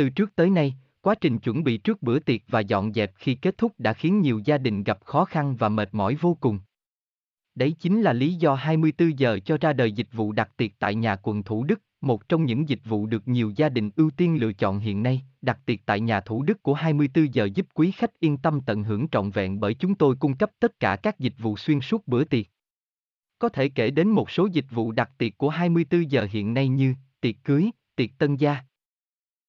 Từ trước tới nay, quá trình chuẩn bị trước bữa tiệc và dọn dẹp khi kết thúc đã khiến nhiều gia đình gặp khó khăn và mệt mỏi vô cùng. Đấy chính là lý do 24 giờ cho ra đời dịch vụ đặt tiệc tại nhà quận Thủ Đức, một trong những dịch vụ được nhiều gia đình ưu tiên lựa chọn hiện nay. Đặt tiệc tại nhà Thủ Đức của 24 giờ giúp quý khách yên tâm tận hưởng trọn vẹn bởi chúng tôi cung cấp tất cả các dịch vụ xuyên suốt bữa tiệc. Có thể kể đến một số dịch vụ đặt tiệc của 24 giờ hiện nay như tiệc cưới, tiệc tân gia,